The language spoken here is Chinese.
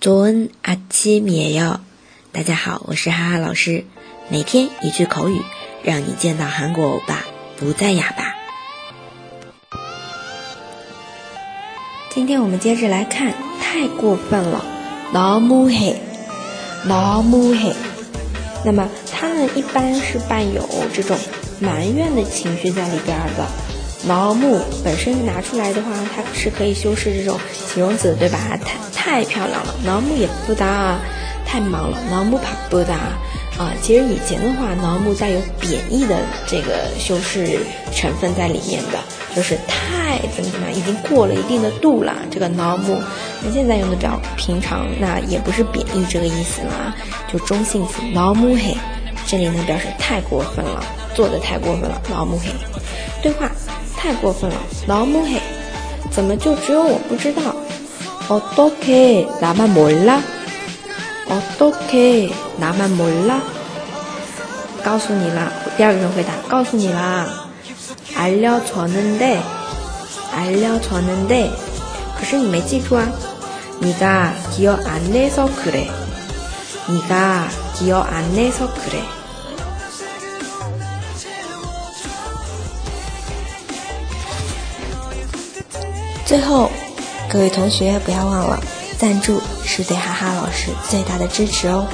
조은아침이에 요。 大家好，我是哈哈老师。每天一句口语，让你见到韩国欧巴不再哑巴。今天我们接着来看，太过分了，너무 해， 너무 해。 那么它呢，一般是伴有这种埋怨的情绪在里边的。 毛木本身拿出来的话，它是可以修饰这种形容词，对吧？太太漂亮了，毛木也不搭啊，太忙了，毛木怕不搭啊。其实以前的话，脑木带有贬义的这个修饰成分在里面的，就是太怎么怎么已经过了一定的度了。这个脑木，那现在用的比较平常，那也不是贬义这个意思啦，就中性词脑木嘿，这里呢表示太过分了，做的太过分了，脑木嘿。对话 太过分了，老母嘿，怎么就只有我不知道？어떻게나만몰 라？ 어떻게나만몰 라？ 告诉你了，第二个人回答，告诉你啦，알려줬는 데， 알려줬는 데， 可是你没记住啊，네가기억안내서그 래， 네가기억안내서그 래。 最后，各位同学不要忘了，赞助是对哈哈老师最大的支持哦。